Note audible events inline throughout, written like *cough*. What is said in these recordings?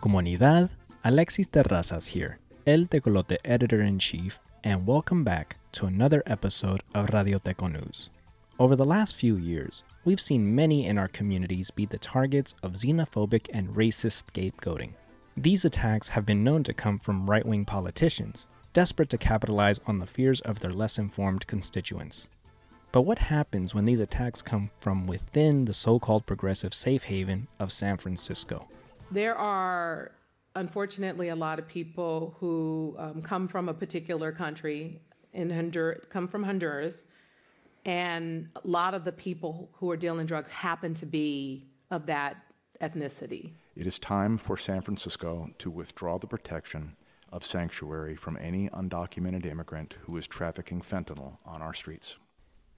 Comunidad, Alexis Terrazas here, El Tecolote Editor-in-Chief, and welcome back to another episode of Radio Teco News. Over the last few years, we've seen many in our communities be the targets of xenophobic and racist scapegoating. These attacks have been known to come from right wing politicians, desperate to capitalize on the fears of their less informed constituents. But what happens when these attacks come from within the so called progressive safe haven of San Francisco? There are, unfortunately, a lot of people who um, come from a particular country in Honduras, come from Honduras, and a lot of the people who are dealing drugs happen to be of that ethnicity. It is time for San Francisco to withdraw the protection of sanctuary from any undocumented immigrant who is trafficking fentanyl on our streets.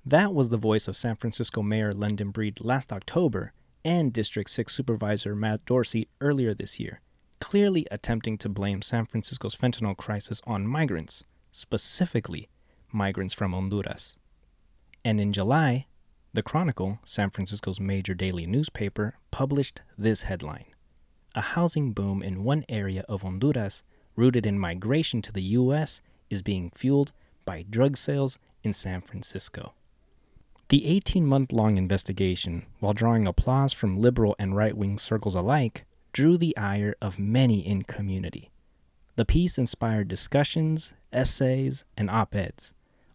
That was the voice of San Francisco Mayor London Breed last October and District 6 Supervisor Matt Dorsey earlier this year, clearly attempting to blame San Francisco's fentanyl crisis on migrants, specifically migrants from Honduras. And in July, the Chronicle, San Francisco's major daily newspaper, published this headline A housing boom in one area of Honduras, rooted in migration to the U.S., is being fueled by drug sales in San Francisco. The 18 month long investigation, while drawing applause from liberal and right wing circles alike, drew the ire of many in community. The piece inspired discussions, essays, and op eds,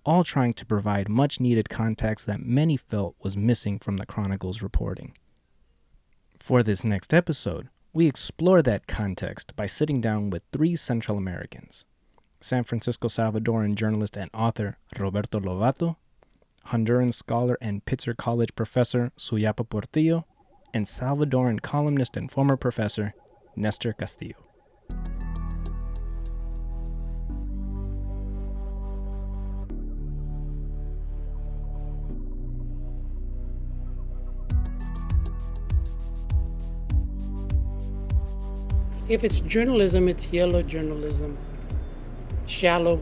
all trying to provide much needed context that many felt was missing from the Chronicle's reporting. For this next episode, we explore that context by sitting down with three Central Americans San Francisco Salvadoran journalist and author Roberto Lovato, Honduran scholar and Pitzer College professor Suyapa Portillo, and Salvadoran columnist and former professor Nestor Castillo. If it's journalism, it's yellow journalism, shallow,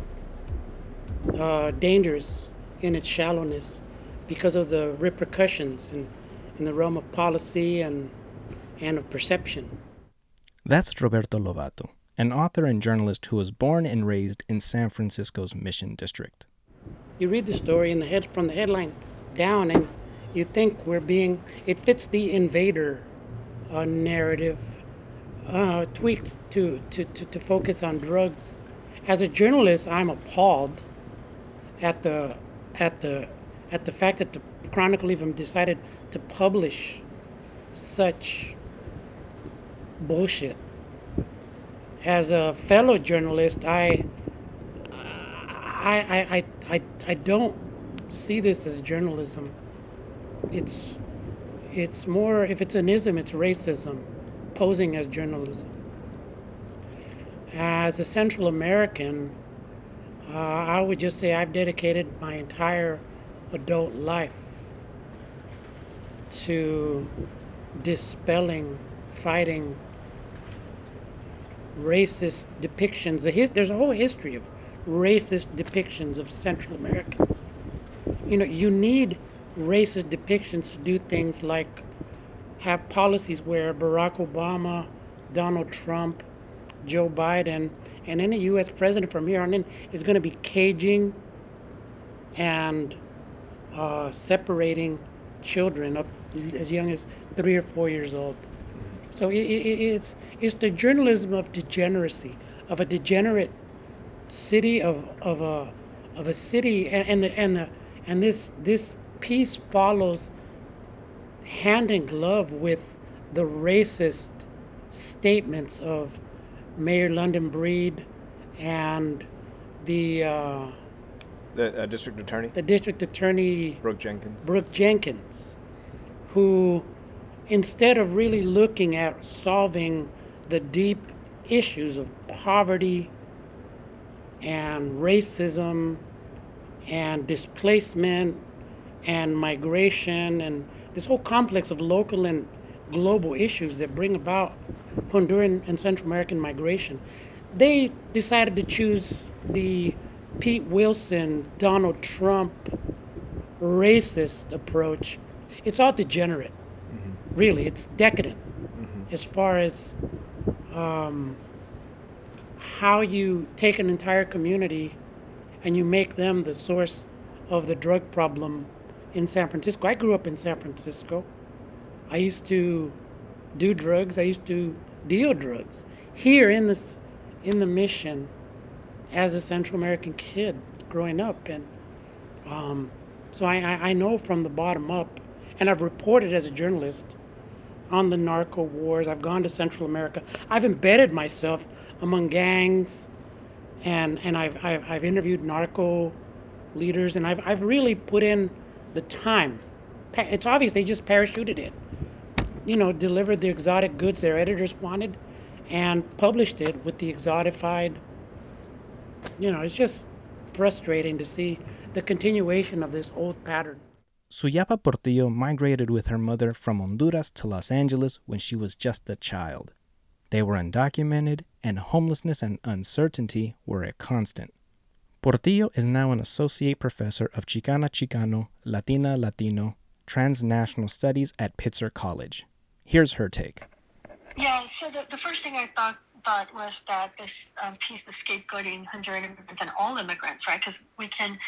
uh, dangerous in its shallowness because of the repercussions in, in the realm of policy and, and of perception. That's Roberto Lovato, an author and journalist who was born and raised in San Francisco's Mission District. You read the story in the head from the headline down, and you think we're being it fits the invader uh, narrative uh, tweaked to, to, to, to focus on drugs. As a journalist, I'm appalled at the at the at the fact that the Chronicle even decided to publish such bullshit. As a fellow journalist, I I I I I, don't see this as journalism. It's it's more if it's an ism, it's racism posing as journalism. As a Central American, uh, I would just say I've dedicated my entire adult life to dispelling, fighting racist depictions. There's a whole history of racist depictions of Central Americans. You know, you need racist depictions to do things like have policies where Barack Obama, Donald Trump, Joe Biden, and any U.S. president from here on in is going to be caging and uh, separating children up as young as three or four years old. So it, it, it's it's the journalism of degeneracy of a degenerate city of of a of a city and and the, and the, and this this piece follows hand in glove with the racist statements of Mayor London Breed and the uh, the uh, district attorney, the district attorney Brooke Jenkins, Brooke Jenkins, who instead of really looking at solving the deep issues of poverty and racism and displacement and migration and this whole complex of local and global issues that bring about Honduran and Central American migration. they decided to choose the Pete Wilson, Donald Trump racist approach. It's all degenerate, mm-hmm. really. It's decadent mm-hmm. as far as um, how you take an entire community and you make them the source of the drug problem in San Francisco. I grew up in San Francisco. I used to do drugs. I used to deal drugs here in this in the mission as a Central American kid growing up, and um, so I, I know from the bottom up, and I've reported as a journalist on the narco wars. I've gone to Central America. I've embedded myself among gangs, and and I've I've, I've interviewed narco leaders, and I've I've really put in the time. It's obvious they just parachuted in, you know, delivered the exotic goods their editors wanted, and published it with the exotified. You know, it's just frustrating to see the continuation of this old pattern. Suyapa Portillo migrated with her mother from Honduras to Los Angeles when she was just a child. They were undocumented, and homelessness and uncertainty were a constant. Portillo is now an associate professor of Chicana Chicano, Latina Latino, transnational studies at Pitzer College. Here's her take. Yeah, so the, the first thing I thought thought was that this um, piece, the scapegoating Honduran immigrants and all immigrants, right? Because we can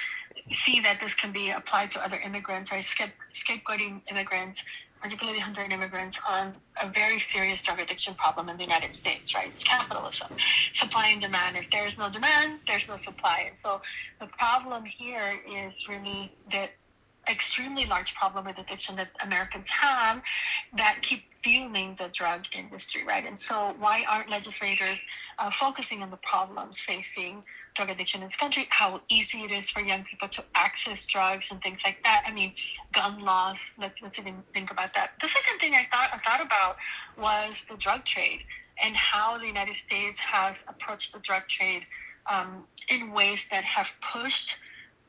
see that this can be applied to other immigrants, right? Scape- scapegoating immigrants particularly Honduran immigrants, on a very serious drug addiction problem in the United States, right? It's capitalism, supply and demand. If there's no demand, there's no supply. And so the problem here is really that extremely large problem with addiction that Americans have that keep fueling the drug industry, right? And so why aren't legislators uh, focusing on the problems facing drug addiction in this country, how easy it is for young people to access drugs and things like that? I mean, gun laws, let's, let's even think about that. The second thing I thought, I thought about was the drug trade and how the United States has approached the drug trade um, in ways that have pushed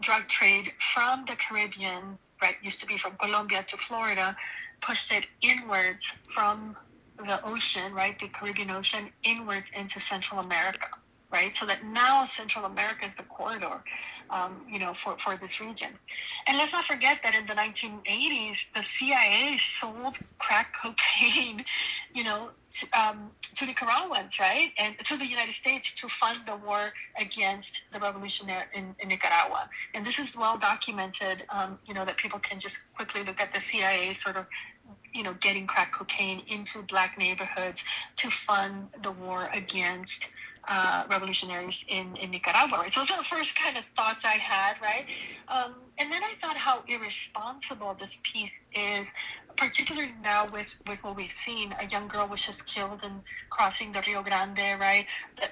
drug trade from the Caribbean, right, used to be from Colombia to Florida, pushed it inwards from the ocean, right, the Caribbean Ocean, inwards into Central America, right? So that now Central America is the corridor, um, you know, for, for this region. And let's not forget that in the 1980s, the CIA sold crack cocaine, *laughs* you know, to, um, to Nicaraguans, right, and to the United States to fund the war against the revolutionary in, in Nicaragua. And this is well documented, um, you know, that people can just quickly look at the CIA sort of you know, getting crack cocaine into black neighborhoods to fund the war against uh, revolutionaries in, in Nicaragua. Right? So those are the first kind of thoughts I had, right? Um, and then I thought how irresponsible this piece is, particularly now with, with what we've seen. A young girl was just killed in crossing the Rio Grande, right?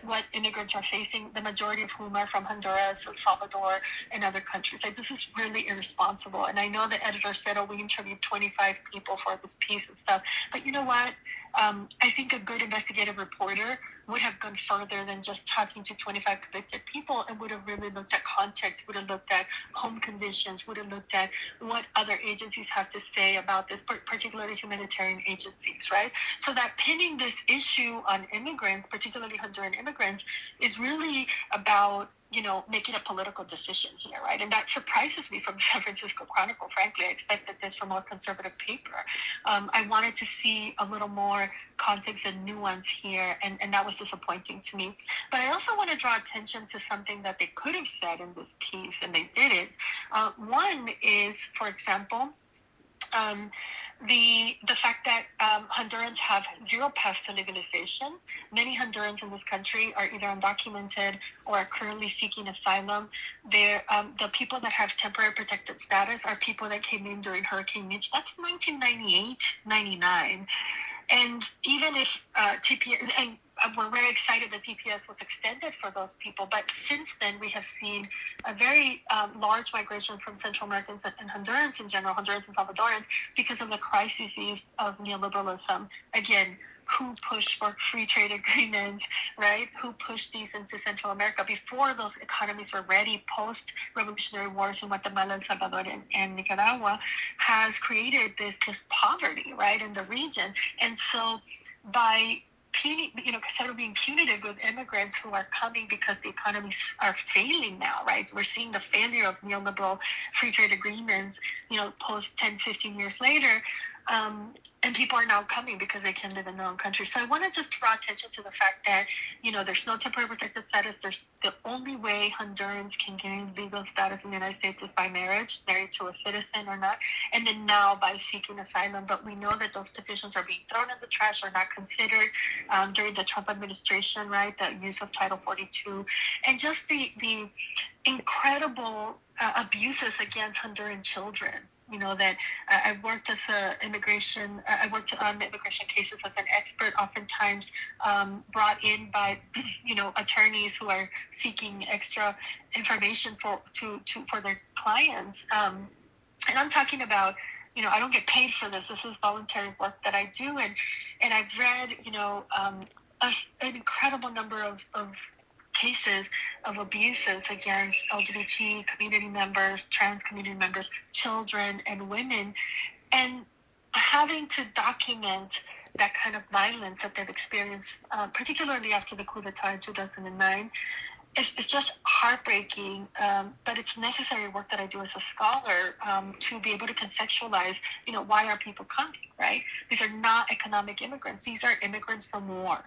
What immigrants are facing, the majority of whom are from Honduras, El Salvador, and other countries. Like this is really irresponsible. And I know the editor said, oh, we interviewed 25 people for this piece and stuff. But you know what? Um, I think a good investigative reporter would have gone further than just talking to 25 convicted people and would have really looked at context, would have looked at home conditions would have looked at what other agencies have to say about this, particularly humanitarian agencies, right? So that pinning this issue on immigrants, particularly Honduran immigrants, is really about you know, making a political decision here, right? And that surprises me from the *laughs* San Francisco Chronicle, frankly. I expected this from a conservative paper. Um, I wanted to see a little more context and nuance here, and, and that was disappointing to me. But I also want to draw attention to something that they could have said in this piece, and they didn't. Uh, one is, for example, um, the the fact that um, Hondurans have zero paths to legalization. Many Hondurans in this country are either undocumented or are currently seeking asylum. They're, um, the people that have temporary protected status are people that came in during Hurricane Mitch. That's 1998, 99. And even if uh, TPS, and we're very excited that TPS was extended for those people. But since then, we have seen a very um, large migration from Central Americans and Hondurans in general, Hondurans and Salvadorans, because of the crises of neoliberalism. Again, who pushed for free trade agreements, *laughs* right? Who pushed these into Central America before those economies were ready post revolutionary wars in Guatemala, El Salvador, and, and Nicaragua has created this, this poverty, right, in the region. And so by puni- you know, instead of being punitive with immigrants who are coming because the economies are failing now, right? We're seeing the failure of neoliberal free trade agreements, you know, post 10, 15 years later. Um, and people are now coming because they can live in their own country. So I want to just draw attention to the fact that, you know, there's no temporary protected status. There's the only way Hondurans can gain legal status in the United States is by marriage, married to a citizen or not, and then now by seeking asylum. But we know that those petitions are being thrown in the trash or not considered um, during the Trump administration, right? The use of Title 42, and just the the incredible uh, abuses against Honduran children you know that uh, I worked as a immigration. Uh, I worked on immigration cases as an expert, oftentimes um, brought in by *clears throat* you know attorneys who are seeking extra information for to, to for their clients. Um, and I'm talking about you know I don't get paid for this. This is voluntary work that I do, and and I've read you know um, a, an incredible number of, of cases of abuses against LGBT community members, trans community members, children, and women. And having to document that kind of violence that they've experienced, uh, particularly after the coup d'etat in 2009, it's, it's just heartbreaking, um, but it's necessary work that I do as a scholar um, to be able to conceptualize, you know, why are people coming, right? These are not economic immigrants. These are immigrants from war.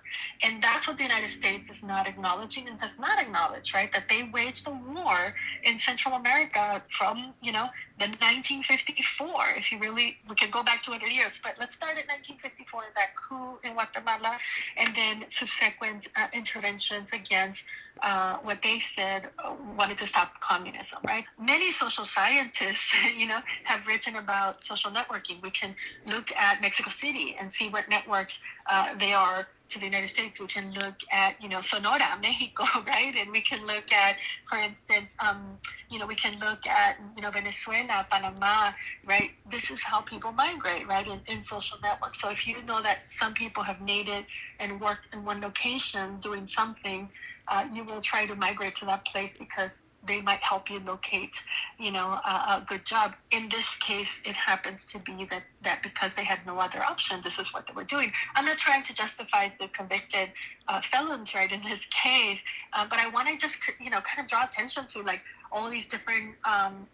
And that's what the United States is not acknowledging and does not acknowledge, right? That they waged a war in Central America from, you know, the 1954. If you really, we can go back to other years, but let's start at 1954, that coup in Guatemala, and then subsequent uh, interventions against uh, what they said uh, wanted to stop communism, right? Many social scientists, *laughs* you know, have written about social networking. We can look at Mexico City and see what networks uh, they are to the United States, we can look at, you know, Sonora, *laughs* Mexico, right? And we can look at, for instance, um, you know, we can look at, you know, Venezuela, Panama, right? This is how people migrate, right, in, in social networks. So if you know that some people have made it and worked in one location doing something, uh, you will try to migrate to that place because they might help you locate, you know, a, a, good job. In this case, it happens to be that, that because they had no other option, this is what they were doing. I'm not trying to justify the convicted uh, felons, right, in this case, uh, but I want to just, you know, kind of draw attention to like all these different um,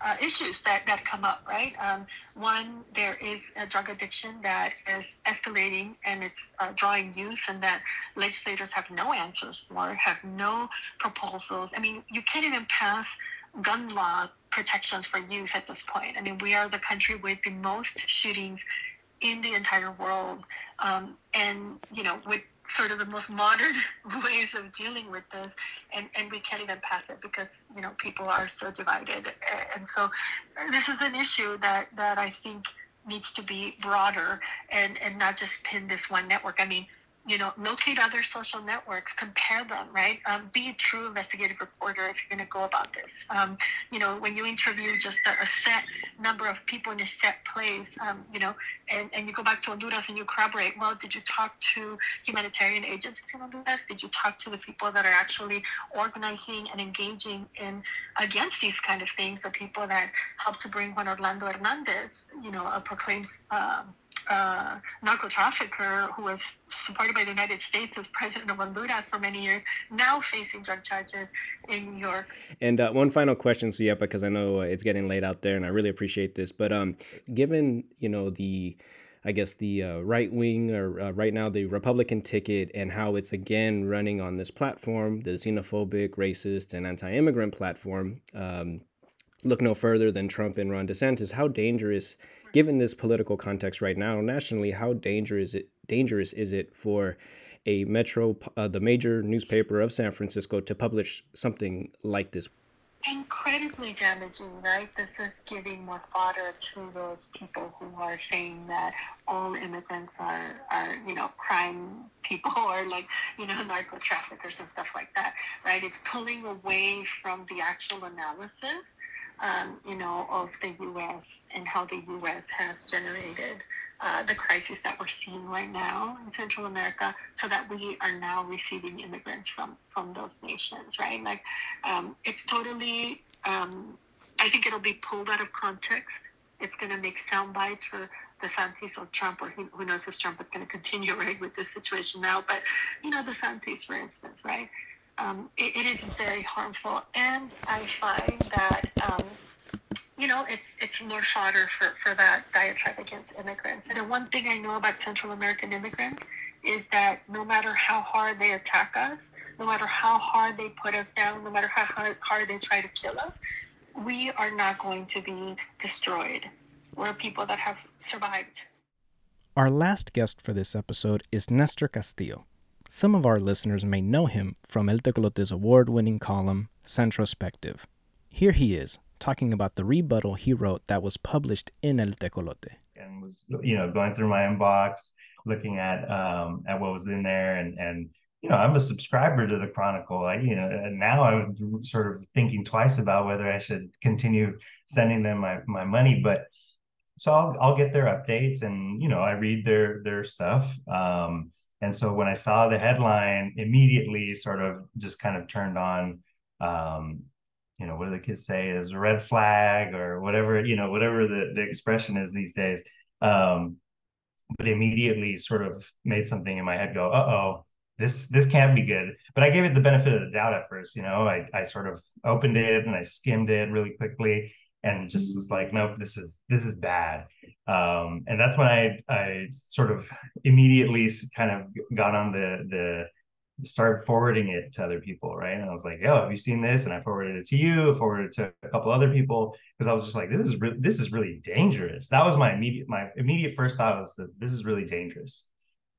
uh, issues that, that come up, right? Um, one, there is a drug addiction that is escalating and it's uh, drawing youth, and that legislators have no answers for, have no proposals. I mean, you can't even pass gun law protections for youth at this point. I mean, we are the country with the most shootings in the entire world, um, and you know, with sort of the most modern *laughs* ways of dealing with this and, and we can't even pass it because you know people are so divided. And so uh, this is an issue that that i think needs to be broader and and not just pin this one network. I mean you know, locate other social networks, compare them, right? Um, be a true investigative reporter if you're going to go about this. Um, you know, when you interview just a, a, set number of people in a set place, um, you know, and, and you go back to Honduras and you corroborate, well, did you talk to humanitarian agencies in Honduras? Did you talk to the people that are actually organizing and engaging in against these kind of things, the people that helped to bring Juan Orlando Hernandez, you know, a proclaimed um, uh, narco trafficker who was supported by the United States as president of Honduras for many years, now facing drug charges in New York. And uh, one final question, yeah, because I know it's getting late out there, and I really appreciate this. But um, given you know the I guess the uh, right wing or uh, right now the Republican ticket and how it's again running on this platform, the xenophobic, racist, and anti-immigrant platform. Um, look no further than Trump and Ron DeSantis. How dangerous given this political context right now nationally, how dangerous is it dangerous is it for a metro uh, the major newspaper of San Francisco to publish something like this? Incredibly damaging, right? This is giving more fodder to those people who are saying that all immigrants are, are you know, crime people *laughs* or like, you know, narco traffickers and stuff like that, right? It's pulling away from the actual analysis um, you know, of the U.S. and how the U.S. has generated uh, the crisis that we're seeing right now in Central America, so that we are now receiving immigrants from from those nations, right? Like, um, it's totally. Um, I think it'll be pulled out of context it's going to make sound bites for the DeSantis or Trump, or who, knows if Trump is going to continue *laughs* right with this situation now. But you know, the DeSantis, for instance, right? Um, it, it is very harmful, and I find that um, you know it's it's more fodder for for that diatribe against immigrants. And the one thing I know about Central American immigrants is that no matter how hard they attack us, no matter how hard they put us down, no matter how hard they try to kill us, we are not going to be destroyed. We're people that have survived. Our last guest for this episode is Nestor Castillo. Some of our listeners may know him from El Tecolote's award winning column, Centrospective. Here he is, talking about the rebuttal he wrote that was published in El Tecolote. And was, you know, going through my inbox, looking at um, at what was in there, and and you know, I'm a subscriber to the Chronicle. I, you know, now I'm sort of thinking twice about whether I should continue sending them my my money. But so I'll I'll get their updates, and you know, I read their their stuff. Um, and so when I saw the headline, immediately sort of just kind of turned on. Um, you know, what do the kids say? Is a red flag or whatever. You know, whatever the the expression is these days. Um, but immediately sort of made something in my head go, uh oh, this this can't be good. But I gave it the benefit of the doubt at first, you know. I I sort of opened it and I skimmed it really quickly and just was like, nope, this is this is bad. Um, and that's when I I sort of immediately kind of got on the the started forwarding it to other people, right? And I was like, "Yo, have you seen this?" And I forwarded it to you, forwarded it to a couple other people because I was just like, "This is re- this is really dangerous." That was my immediate my immediate first thought was that this is really dangerous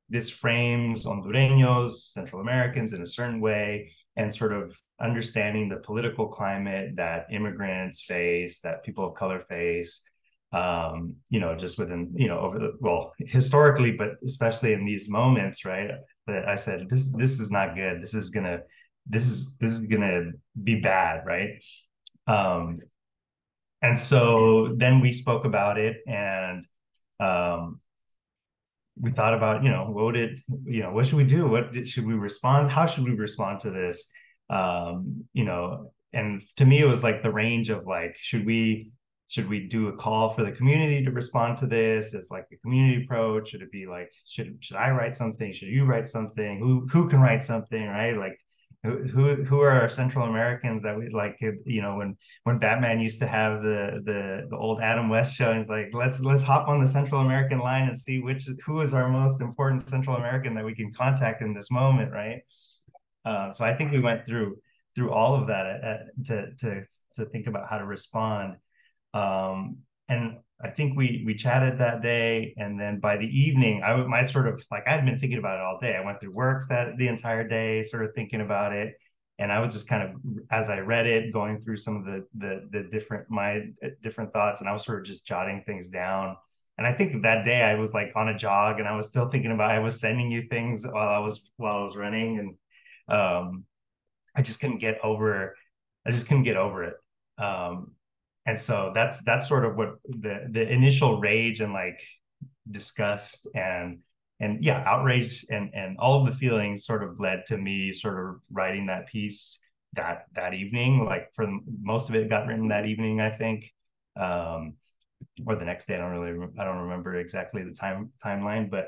this frames Hondureños, Central Americans in a certain way, and sort of understanding the political climate that immigrants face, that people of color face, um, you know, just within, you know, over the well, historically, but especially in these moments, right? That I said, this this is not good. This is gonna, this is this is gonna be bad, right? Um, and so then we spoke about it and um, we thought about you know what did you know what should we do? What did, should we respond how should we respond to this? Um you know and to me it was like the range of like should we should we do a call for the community to respond to this as like a community approach? Should it be like should should i write something? Should you write something? Who who can write something right? Like who who are our Central Americans that we like you know when when Batman used to have the the the old Adam West show and he's like let's let's hop on the Central American line and see which who is our most important Central American that we can contact in this moment right? Uh, so I think we went through through all of that at, at, to to to think about how to respond. Um, and I think we we chatted that day, and then by the evening, I my sort of like I had been thinking about it all day. I went through work that the entire day, sort of thinking about it, and I was just kind of as I read it, going through some of the the the different my different thoughts, and I was sort of just jotting things down. And I think that day I was like on a jog, and I was still thinking about. I was sending you things while I was while I was running, and um, I just couldn't get over. I just couldn't get over it. Um, and so that's that's sort of what the the initial rage and like disgust and and yeah outrage and and all of the feelings sort of led to me sort of writing that piece that that evening. Like for most of it got written that evening i think. Um or the next day i don't really i don't remember exactly the time timeline but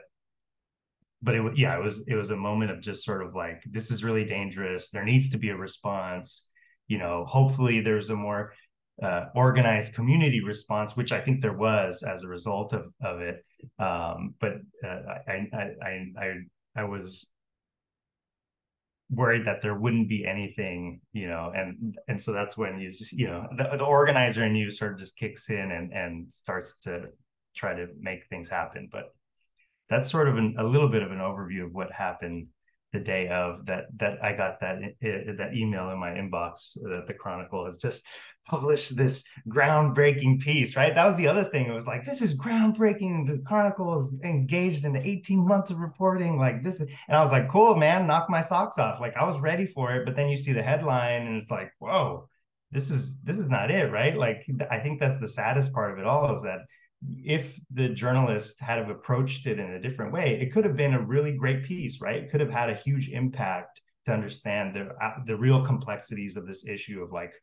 but it yeah it was it was a moment of just sort of like this is really dangerous. There needs to be a response. You know hopefully there's a more uh, organized community response, which I think there was as a result of of it. Um, but uh, I, I I I was worried that there wouldn't be anything, you know, and and so that's when you just you know the, the organizer in you sort of just kicks in and and starts to try to make things happen. But that's sort of an, a little bit of an overview of what happened the day of that that I got that that email in my inbox uh, that the Chronicle has just published this groundbreaking piece. Right, that was the other thing. It was like this is groundbreaking. The Chronicle is engaged in 18 months of reporting. Like this is, and I was like, cool, man, knock my socks off. Like I was ready for it, but then you see the headline and it's like, whoa, this is this is not it, right? Like I think that's the saddest part of it all is that if the journalist had have approached it in a different way, it could have been a really great piece, right? It could have had a huge impact to understand the uh, the real complexities of this issue of like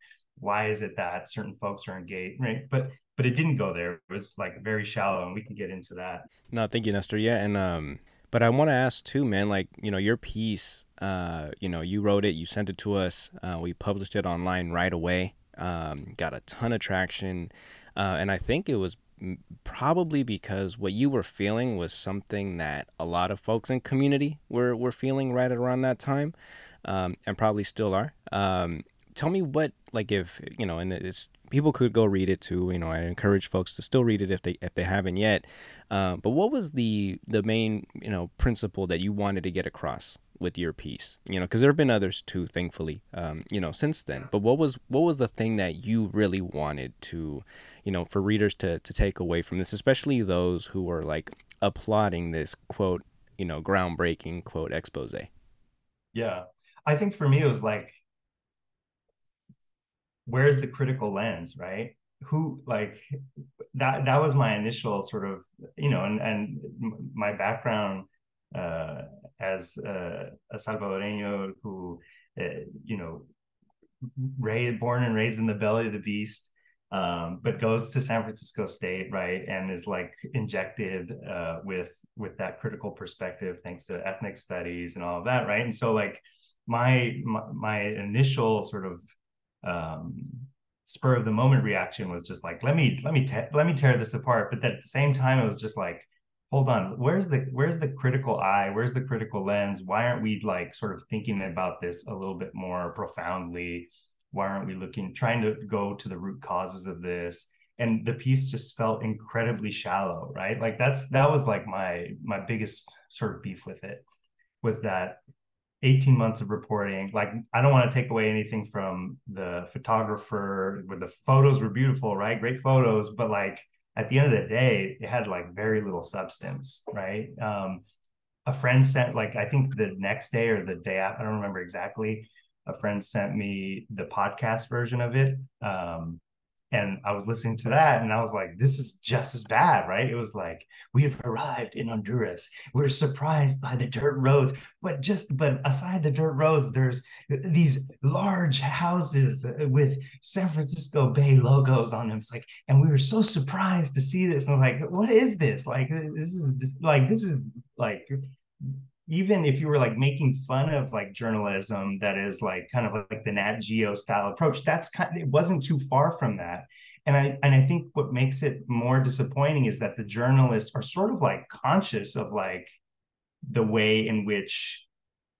why is it that certain folks are engaged, right? But but it didn't go there. It was like very shallow, and we can get into that. No, thank you, Nestor. Yeah, and um, but I want to ask too, man. Like, you know, your piece, uh, you know, you wrote it, you sent it to us, uh, we published it online right away. Um, got a ton of traction, uh, and I think it was probably because what you were feeling was something that a lot of folks in community were were feeling right around that time, um, and probably still are. Um, tell me what like if you know and it's people could go read it too you know i encourage folks to still read it if they if they haven't yet uh, but what was the the main you know principle that you wanted to get across with your piece you know because there have been others too thankfully um, you know since then. But what was what was the thing that you really wanted to you know for readers to to take away from this especially those who are like applauding this quote you know groundbreaking quote expose? Yeah. I think for me it was like where's the critical lens right? Who like that that was my initial sort of you know and and my background as uh, a salvadoreño who uh, you know raised born and raised in the belly of the beast um, but goes to San Francisco State, right, and is like injected uh, with with that critical perspective thanks to ethnic studies and all of that, right? And so like my my, my initial sort of um, spur of the moment reaction was just like let me let me te- let me tear this apart but at the same time it was just like hold on where's the where's the critical eye? Where's the critical lens? Why aren't we like sort of thinking about this a little bit more profoundly? Why aren't we looking trying to go to the root causes of this? And the piece just felt incredibly shallow right? Like that's that was like my my biggest sort of beef with it was that 18 months of reporting like i don't want to take away anything from the photographer where the photos were beautiful right? Great photos but like at the end of the day it had like very little substance right? Um a friend sent like i think the next day or the day after i don't remember exactly a friend sent me the podcast version of it um and I was listening to that and I was like, this is just as bad, right? It was like, we have arrived in Honduras. We're surprised by the dirt roads, but just, but aside the dirt roads, there's these large houses with San Francisco Bay logos on them. It's like, and we were so surprised to see this. And I'm like, what is this? Like, this is just, like, this is like, even if you were like making fun of like journalism that is like kind of like the Nat Geo style approach, that's kind of, it wasn't too far from that. And I and I think what makes it more disappointing is that the journalists are sort of like conscious of like the way in which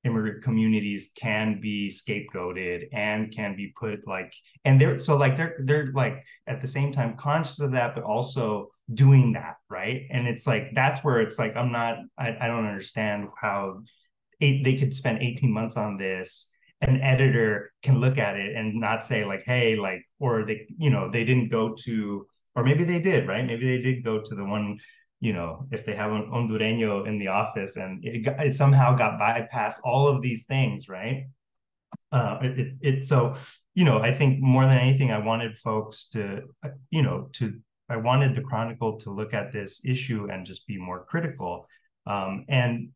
immigrant communities can be scapegoated and can be put like and they're so like they're they're like at the same time conscious of that but also doing that right? And it's like that's where it's like i'm not i, I don't understand how eight, they could spend 18 months on this an editor can look at it and not say like hey like or they you know they didn't go to or maybe they did right? Maybe they did go to the one you know if they have an hondureño in the office and it, it somehow got bypassed all of these things right uh it, it, it so you know i think more than anything i wanted folks to you know to I wanted the Chronicle to look at this issue and just be more critical. Um, and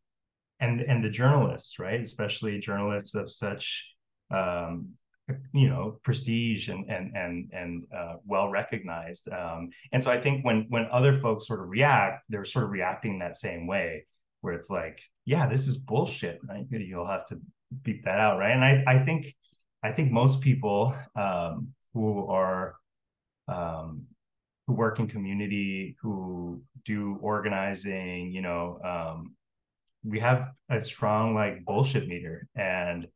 and and the journalists, right, especially journalists of such um, you know prestige and and and and uh, well recognized. Um, and so I think when when other folks sort of react, they're sort of reacting that same way, where it's like, yeah, this is bullshit, right? You'll have to beep that out, right? And I I think I think most people um, who are um, who work in community, who do organizing, you know, um, we have a strong like bullshit meter and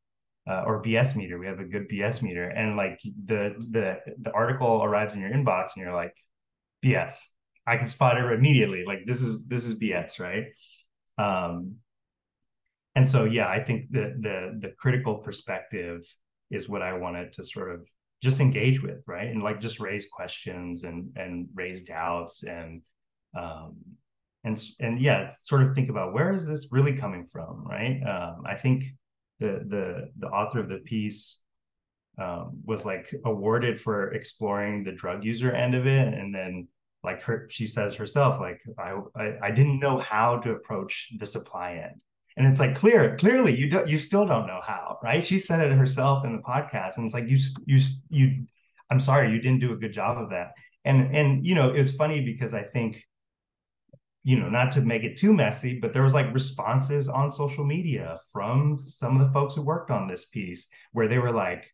uh, or BS meter. We have a good BS meter, and like the the the article arrives in your inbox, and you're like, BS. I can spot it immediately. Like this is this is BS, right? Um, and so yeah, I think the the the critical perspective is what I wanted to sort of just engage with right and like just raise questions and and raise doubts and um and and yeah sort of think about where is this really coming from right um i think the the the author of the piece um, was like awarded for exploring the drug user end of it. And then like her she says herself like I, I i didn't know how to approach the supply end. And it's like clear clearly you don't you still don't know how right? She said it herself in the podcast and it's like you you you i'm sorry you didn't do a good job of that. And and you know it's funny because i think you know not to make it too messy but there was like responses on social media from some of the folks who worked on this piece where they were like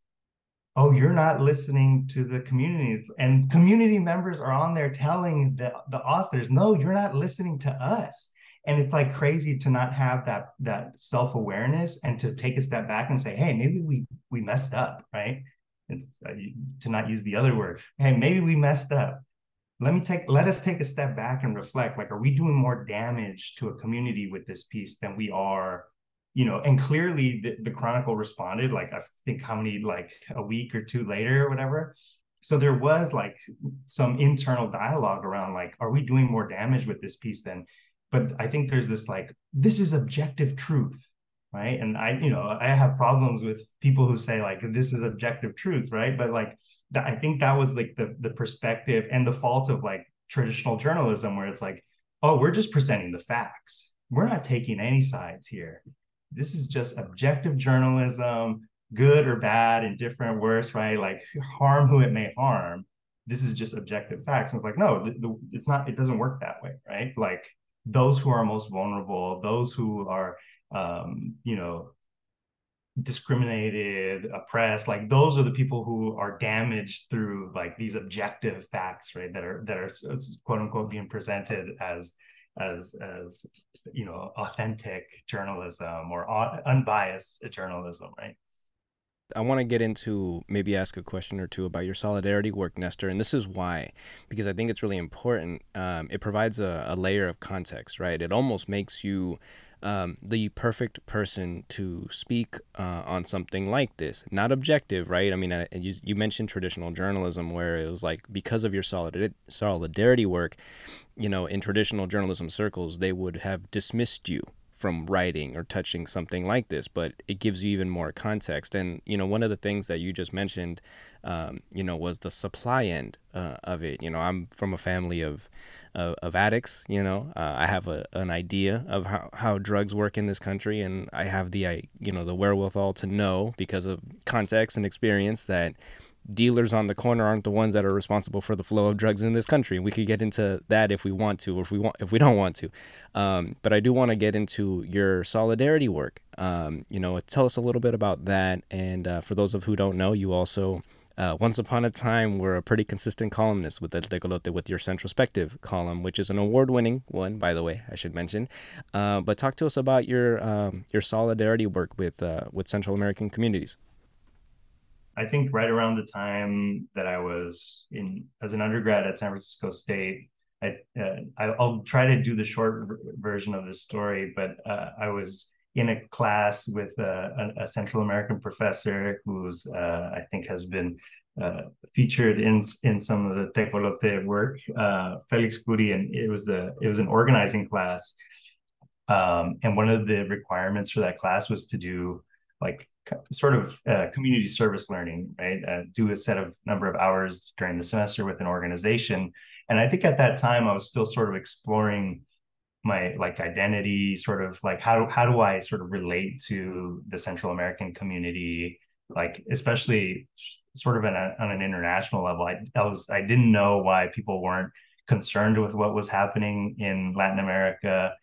oh you're not listening to the communities and community members are on there telling the, the authors no you're not listening to us. And it's like crazy to not have that that self-awareness and to take a step back and say hey maybe we we messed up right? It's, uh, to not use the other word hey maybe we messed up let me take let us take a step back and reflect like are we doing more damage to a community with this piece than we are you know and clearly the, the chronicle responded like i think how many like a week or two later or whatever. So there was like some internal dialogue around like are we doing more damage with this piece than but i think there's this like this is objective truth right? And i you know i have problems with people who say like this is objective truth right? But like that, i think that was like the the perspective and the fault of like traditional journalism where it's like oh we're just presenting the facts. We're not taking any sides here. This is just objective journalism good or bad indifferent worse right? Like harm who it may harm. This is just objective facts. And it's like no the, the, it's not it doesn't work that way right? Like those who are most vulnerable those who are um, you know, discriminated, oppressed, like those are the people who are damaged through like these objective facts, right? That are that are quote unquote being presented as as as you know authentic journalism or unbiased journalism, right? I want to get into maybe ask a question or two about your solidarity work, Nestor, and this is why, because I think it's really important. Um, it provides a, a layer of context, right? It almost makes you um, the perfect person to speak uh, on something like this. Not objective, right? I mean, I, you, you mentioned traditional journalism where it was like because of your solid, solidarity work, you know, in traditional journalism circles, they would have dismissed you from writing or touching something like this, but it gives you even more context. And, you know, one of the things that you just mentioned, um, you know, was the supply end uh, of it. You know, I'm from a family of, of, of addicts. You know, uh, I have a, an idea of how, how drugs work in this country, and I have the I you know the wherewithal to know because of context and experience that dealers on the corner aren't the ones that are responsible for the flow of drugs in this country. We could get into that if we want to, or if we want, if we don't want to. Um, but I do want to get into your solidarity work. Um, you know, tell us a little bit about that. And uh, for those of who don't know, you also uh, once upon a time, we're a pretty consistent columnist with El Tecolote with your Centrospective column, which is an award-winning one, by the way, I should mention. Uh, but talk to us about your um, your solidarity work with uh, with Central American communities. I think right around the time that I was in as an undergrad at San Francisco State, I, uh, I'll try to do the short version of this story, but uh, I was in a class with a, a, Central American professor who's uh, I think has been uh, featured in in some of the Tecolote work, uh, Felix Kury, and it was a it was an organizing class, um, and one of the requirements for that class was to do like sort of uh, community service learning, right? Uh, do a set of number of hours during the semester with an organization, and I think at that time I was still sort of exploring my like identity sort of like how how do i sort of relate to the central american community? Like especially sort of an, on an international level I, I was i didn't know why people weren't concerned with what was happening in latin america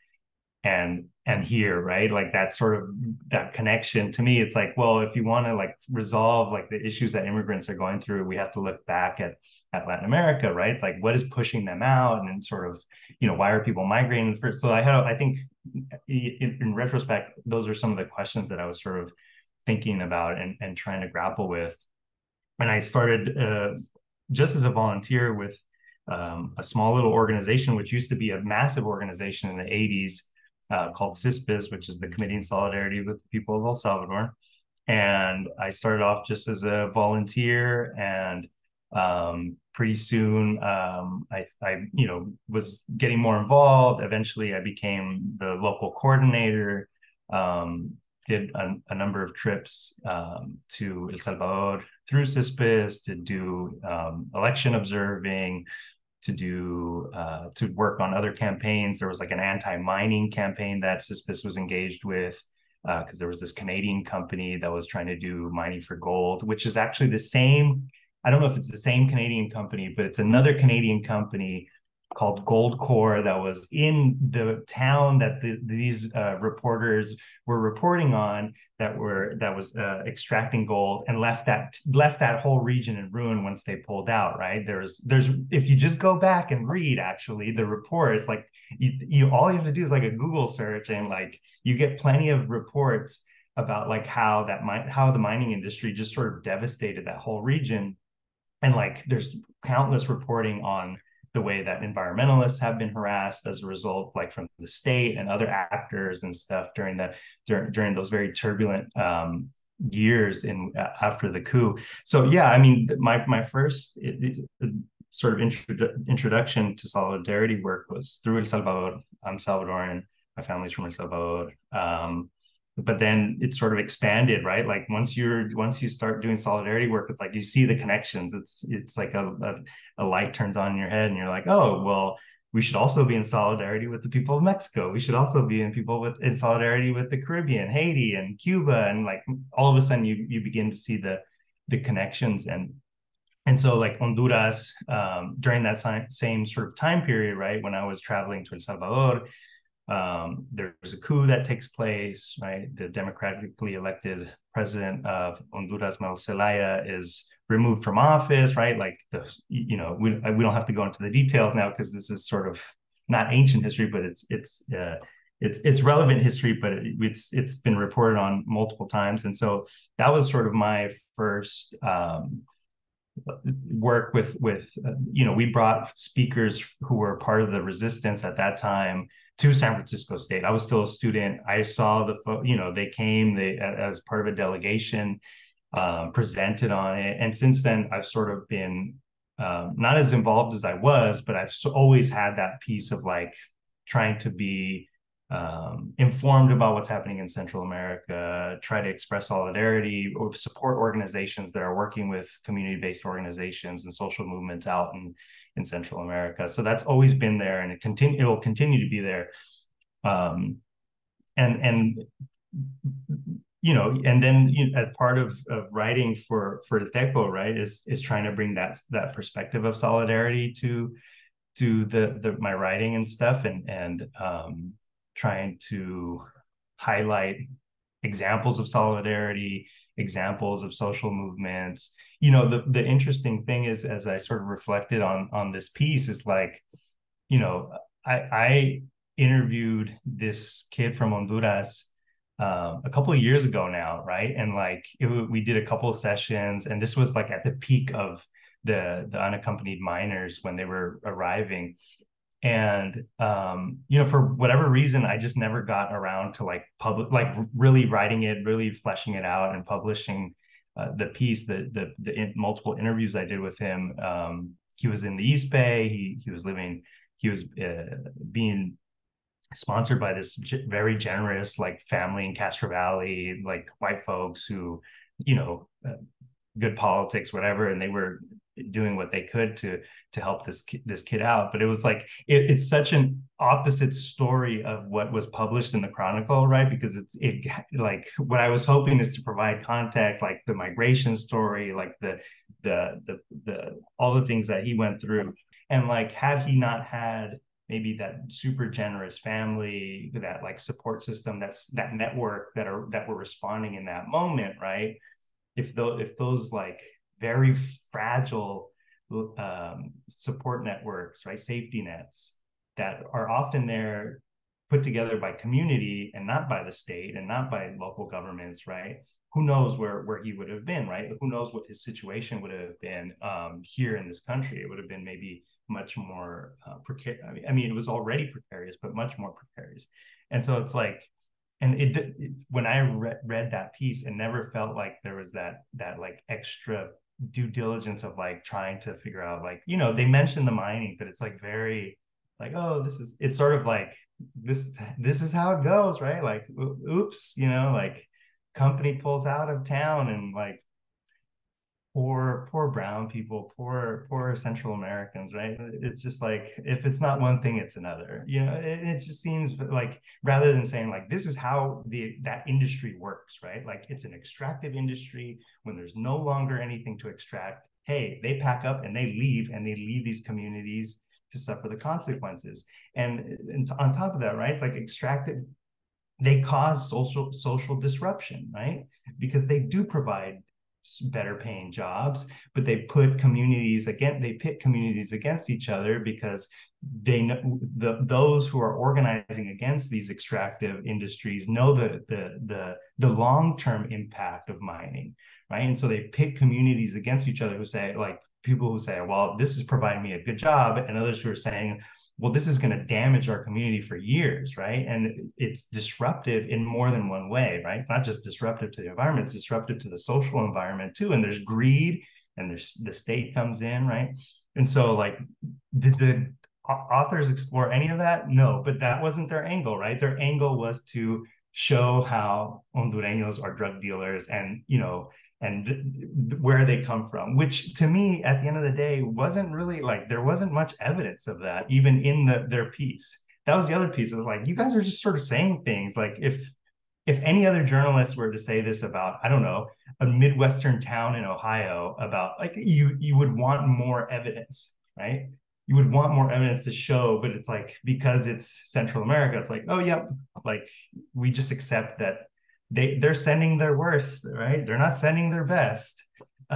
and and here right? Like that sort of that connection to me it's like well if you want to like resolve like the issues that immigrants are going through we have to look back at at latin america right? Like what is pushing them out? And sort of you know why are people migrating? First so i had i think in, in retrospect those are some of the questions that i was sort of thinking about and, and trying to grapple with. And i started uh, just as a volunteer with um, a small little organization which used to be a massive organization in the 80s uh, called CISPES, which is the Committee in Solidarity with the People of El Salvador. And I started off just as a volunteer, and um, pretty soon um, I, I, you know, was getting more involved. Eventually, I became the local coordinator. Um, did a, a, number of trips um, to El Salvador through CISPES to do um, election observing, to do uh, to work on other campaigns. There was like an anti-mining campaign that CISPES was engaged with because uh, there was this Canadian company that was trying to do mining for gold, which is actually the same I don't know if it's the same Canadian company, but it's another Canadian company called Goldcorp that was in the town that the, these uh, reporters were reporting on that were that was uh, extracting gold and left that left that whole region in ruin once they pulled out right? There's there's if you just go back and read actually the reports like you, you all you have to do is like a google search and like you get plenty of reports about like how that mine how the mining industry just sort of devastated that whole region. And like there's countless reporting on the way that environmentalists have been harassed as a result, like from the state and other actors and stuff during the during, during those very turbulent um, years in uh, after the coup. So yeah, I mean, my my first it, it, sort of introdu- introduction to solidarity work was through El Salvador. I'm Salvadoran. My family's from El Salvador. Um, but then it sort of expanded right? Like once you're once you start doing solidarity work it's like you see the connections. It's it's like a, a, a, light turns on in your head and you're like oh well we should also be in solidarity with the people of mexico. We should also be in people with in solidarity with the caribbean haiti and cuba. And like all of a sudden you you begin to see the the connections. And and so like honduras um, during that same sort of time period right when i was traveling to el salvador um, there's a coup that takes place, right? The democratically elected president of Honduras, Zelaya, is removed from office, right? Like the, you know, we we don't have to go into the details now because this is sort of not ancient history, but it's it's uh, it's it's relevant history, but it, it's it's been reported on multiple times, and so that was sort of my first. Um, work with with uh, you know we brought speakers who were part of the resistance at that time to San Francisco State. I was still a student. I saw the, you know, they came they as part of a delegation, um, presented on it, and since then I've sort of been um, not as involved as I was, but I've always had that piece of like trying to be um, informed about what's happening in Central America, try to express solidarity or support organizations that are working with community-based organizations and social movements out in, in Central America. So that's always been there, and it continue it will continue to be there. Um, and and you know, and then you know, as part of, of writing for for Teco, right, is is trying to bring that that perspective of solidarity to to the the my writing and stuff, and and um, trying to highlight examples of solidarity, examples of social movements. You know, the the interesting thing is, as I sort of reflected on on this piece, is like, you know, I I interviewed this kid from Honduras um, a couple of years ago now, right? And like it, we did a couple of sessions, and this was like at the peak of the the unaccompanied minors when they were arriving and um you know for whatever reason i just never got around to like public like really writing it really fleshing it out and publishing uh, the piece the the, the in, multiple interviews i did with him. Um he was in the east bay. He he was living he was uh, being sponsored by this g- very generous like family in castro valley like white folks who you know uh, good politics whatever. And they were doing what they could to to help this this kid out. But it was like it, it's such an opposite story of what was published in the chronicle right? Because it's it like what i was hoping is to provide context like the migration story like the the the, the all the things that he went through. And like had he not had maybe that super generous family that like support system that's that network that are that were responding in that moment right? If those if those like very fragile um, support networks, right? Safety nets that are often there put together by community and not by the state and not by local governments, right? Who knows where where he would have been, right? Who knows what his situation would have been um, here in this country? It would have been maybe much more uh, precarious. I mean, it was already precarious, but much more precarious. And so it's like, and it, it when I re- read that piece, it never felt like there was that that like extra due diligence of like trying to figure out like you know they mention the mining but it's like very like oh this is it's sort of like this this is how it goes right? Like oops you know like company pulls out of town and like poor poor brown people poor poor central americans right? It's just like if it's not one thing it's another you know? It, it just seems like rather than saying like this is how the that industry works right? Like it's an extractive industry. When there's no longer anything to extract hey they pack up and they leave and they leave these communities to suffer the consequences. And, and on top of that right it's like extractive they cause social social disruption right? Because they do provide better paying jobs but they put communities again they pit communities against each other because they know the those who are organizing against these extractive industries know the the the, the long-term impact of mining right? And so they pit communities against each other who say like people who say well this is providing me a good job and others who are saying well, this is going to damage our community for years, right? And it's disruptive in more than one way, right? Not just disruptive to the environment, it's disruptive to the social environment too. And there's greed and there's the state comes in, right? And so, like, did the authors explore any of that? No, but that wasn't their angle, right? Their angle was to show how Hondureños are drug dealers and, you know, and where they come from which to me at the end of the day wasn't really like there wasn't much evidence of that even in the, their piece. That was the other piece it was like you guys are just sort of saying things like if if any other journalist were to say this about i don't know a midwestern town in ohio about like you you would want more evidence right? You would want more evidence to show but it's like because it's central america it's like oh yep like we just accept that they they're sending their worst, right? They're not sending their best. *laughs*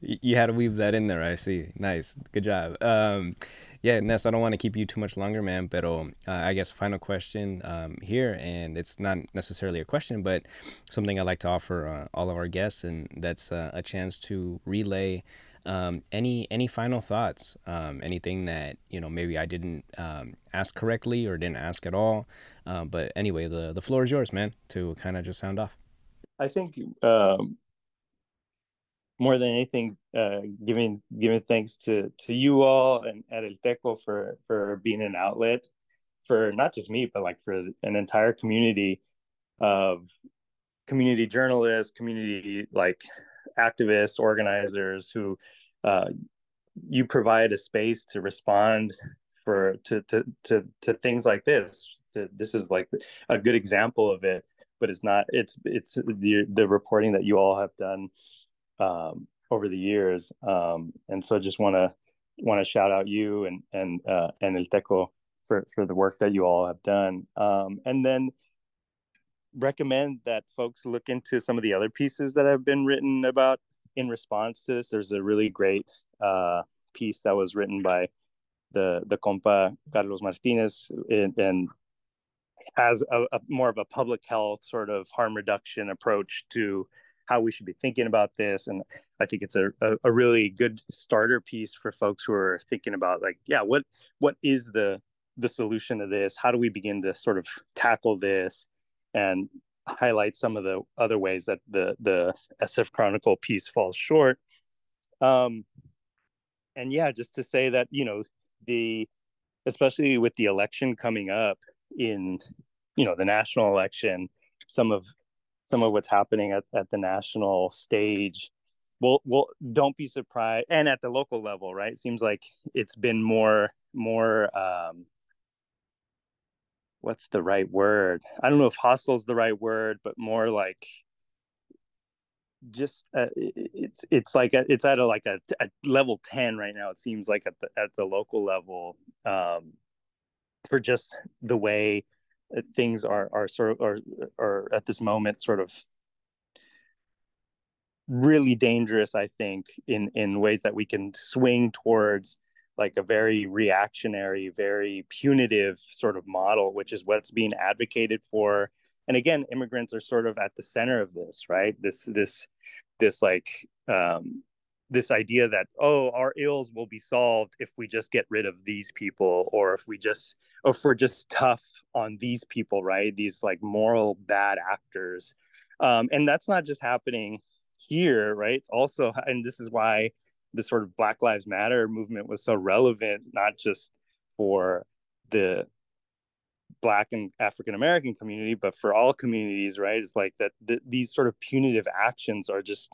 you had to weave that in there. I see. Nice, good job. Um, yeah, Ness, I don't want to keep you too much longer, man. But uh, I guess final question um, here, and it's not necessarily a question, but something I like to offer uh, all of our guests, and that's uh, a chance to relay um, any any final thoughts? Um, anything that you know maybe I didn't um, ask correctly or didn't ask at all? Uh, but anyway, the the floor is yours, man, to kind of just sound off. I think um, more than anything, uh, giving giving thanks to to you all and at El Teco for for being an outlet for not just me, but like for an entire community of community journalists, community like activists, organizers who uh, you provide a space to respond for to to to, to things like this. To, this is like a good example of it, but it's not. It's it's the the reporting that you all have done um, over the years, um, and so I just want to want to shout out you and and uh, and El Teco for for the work that you all have done, um, and then recommend that folks look into some of the other pieces that have been written about in response to this. There's a really great uh, piece that was written by the the compa Carlos Martinez and, and has a, a, more of a public health sort of harm reduction approach to how we should be thinking about this and i think it's a, a, a, really good starter piece for folks who are thinking about like yeah what what is the the solution to this how do we begin to sort of tackle this and highlight some of the other ways that the the SF Chronicle piece falls short. Um, and yeah, just to say that you know the especially with the election coming up in you know the national election, some of some of what's happening at, at the national stage. Well well don't be surprised and at the local level right? It seems like it's been more more um what's the right word? I don't know if hostile is the right word, but more like just uh, it's it's like a, it's at a like a, a, level 10 right now it seems like at the at the local level. Um for just the way things are are sort of are are at this moment sort of really dangerous i think in in ways that we can swing towards like a very reactionary, very punitive sort of model, which is what's being advocated for. And again, immigrants are sort of at the center of this, right? This this this like um, this idea that oh, our ills will be solved if we just get rid of these people, or if we just or if we're just tough on these people, right? These like moral bad actors, um, and that's not just happening here, right? It's also, and this is why the sort of Black Lives Matter movement was so relevant, not just for the Black and African American community, but for all communities, right? It's like that th- these sort of punitive actions are just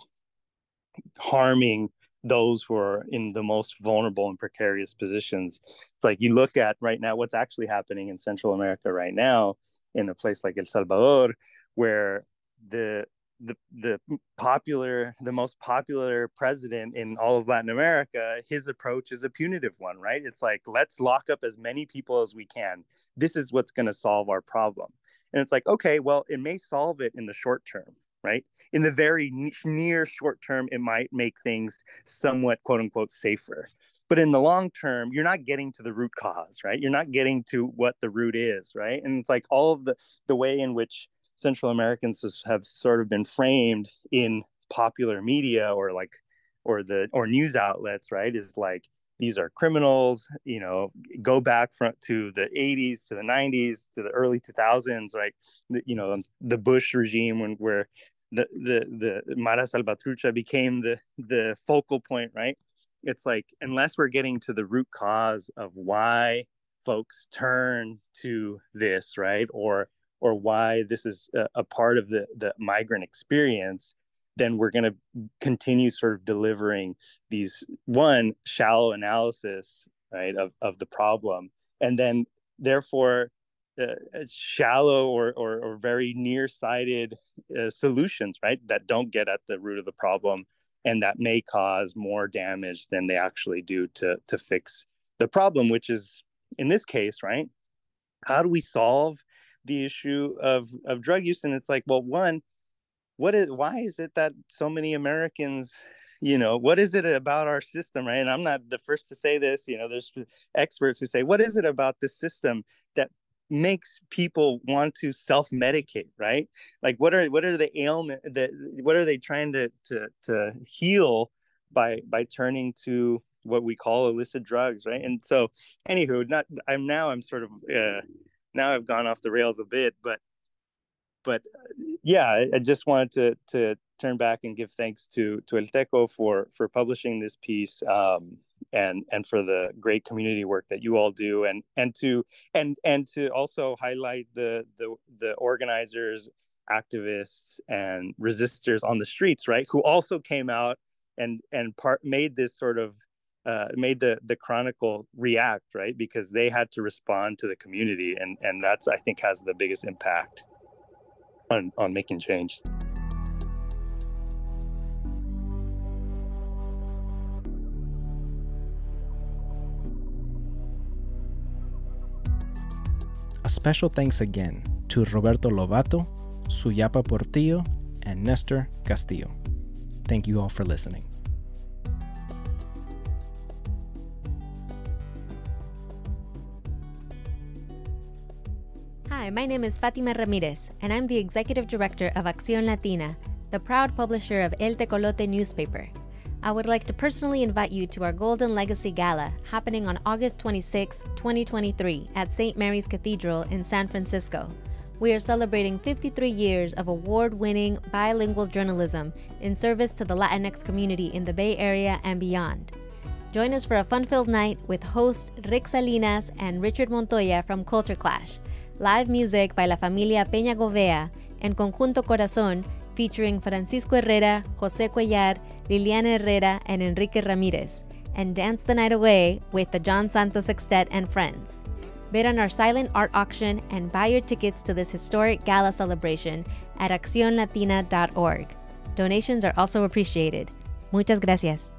harming those who are in the most vulnerable and precarious positions. It's like you look at right now what's actually happening in Central America right now in a place like El Salvador, where the the the popular the most popular president in all of Latin America his approach is a punitive one right? It's like let's lock up as many people as we can. This is what's going to solve our problem. And it's like okay well it may solve it in the short term right? In the very near short term it might make things somewhat quote unquote safer. But in the long term you're not getting to the root cause right? You're not getting to what the root is right? And it's like all of the the way in which Central Americans have sort of been framed in popular media or like or the or news outlets, right? Is like these are criminals, you know, go back from to the 80s to the 90s to the early 2000s, right? The, you know, um, the Bush regime when where the the the Mara Salvatrucha became the the focal point, right? It's like unless we're getting to the root cause of why folks turn to this, right? Or or why this is a, a part of the the migrant experience then we're going to continue sort of delivering these one shallow analysis right of, of the problem and then therefore uh, shallow or, or, or very nearsighted uh, solutions right that don't get at the root of the problem and that may cause more damage than they actually do to to fix the problem which is in this case right how do we solve the issue of of drug use? And it's like well one what is why is it that so many americans you know what is it about our system right? And i'm not the first to say this you know there's experts who say what is it about the system that makes people want to self-medicate right? Like what are what are the ailment that what are they trying to to to heal by by turning to what we call illicit drugs right? And so anywho not i'm now i'm sort of uh, now I've gone off the rails a bit, but but yeah, I, I just wanted to to turn back and give thanks to to El Teco for for publishing this piece um, and and for the great community work that you all do and and to and and to also highlight the the the organizers activists and resistors on the streets right who also came out and and part made this sort of uh, made the the chronicle react right because they had to respond to the community and and that's i think has the biggest impact on on making change A special thanks again to Roberto Lovato, Suyapa Portillo, and Nestor Castillo. Thank you all for listening. My name is Fatima Ramirez, and I'm the Executive Director of Acción Latina, the proud publisher of El Tecolote newspaper. I would like to personally invite you to our Golden Legacy Gala happening on August 26, 2023, at St. Mary's Cathedral in San Francisco. We are celebrating 53 years of award winning bilingual journalism in service to the Latinx community in the Bay Area and beyond. Join us for a fun filled night with host Rick Salinas and Richard Montoya from Culture Clash live music by La Familia Peña Govea and Conjunto Corazón featuring Francisco Herrera, Jose Cuellar, Liliana Herrera, and Enrique Ramirez, and dance the night away with the John Santos Sextet and friends. Bid on our silent art auction and buy your tickets to this historic gala celebration at accionlatina.org. Donations are also appreciated. Muchas gracias.